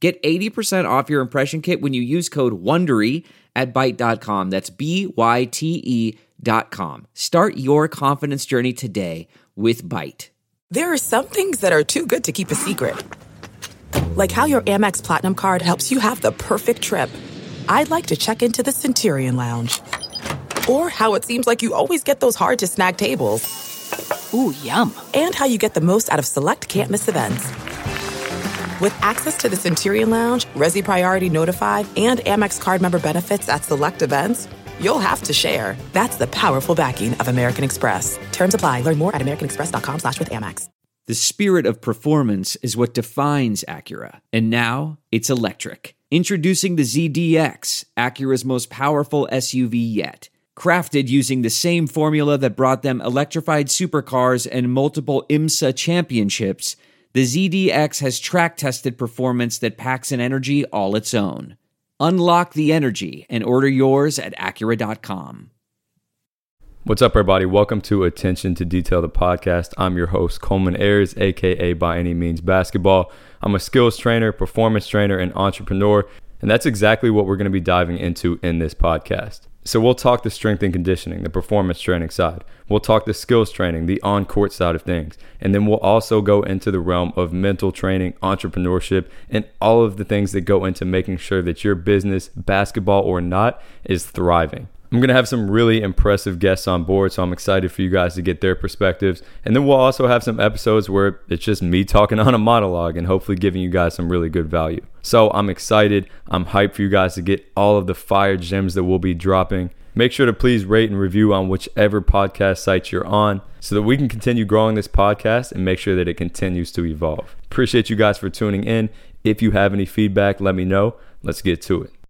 Get 80% off your impression kit when you use code WONDERY at Byte.com. That's B-Y-T-E dot com. Start your confidence journey today with Byte. There are some things that are too good to keep a secret. Like how your Amex Platinum card helps you have the perfect trip. I'd like to check into the Centurion Lounge. Or how it seems like you always get those hard-to-snag tables. Ooh, yum. And how you get the most out of select can't-miss events. With access to the Centurion Lounge, Resy Priority Notified, and Amex card member benefits at select events, you'll have to share. That's the powerful backing of American Express. Terms apply. Learn more at americanexpress.com slash with Amex. The spirit of performance is what defines Acura. And now it's electric. Introducing the ZDX, Acura's most powerful SUV yet. Crafted using the same formula that brought them electrified supercars and multiple IMSA championships – the ZDX has track tested performance that packs an energy all its own. Unlock the energy and order yours at Acura.com. What's up, everybody? Welcome to Attention to Detail, the podcast. I'm your host, Coleman Ayers, aka By Any Means Basketball. I'm a skills trainer, performance trainer, and entrepreneur, and that's exactly what we're going to be diving into in this podcast. So we'll talk the strength and conditioning, the performance training side. We'll talk the skills training, the on-court side of things. And then we'll also go into the realm of mental training, entrepreneurship, and all of the things that go into making sure that your business, basketball or not, is thriving. I'm going to have some really impressive guests on board, so I'm excited for you guys to get their perspectives. And then we'll also have some episodes where it's just me talking on a monologue and hopefully giving you guys some really good value. So I'm excited. I'm hyped for you guys to get all of the fire gems that we'll be dropping. Make sure to please rate and review on whichever podcast site you're on so that we can continue growing this podcast and make sure that it continues to evolve. Appreciate you guys for tuning in. If you have any feedback, let me know. Let's get to it.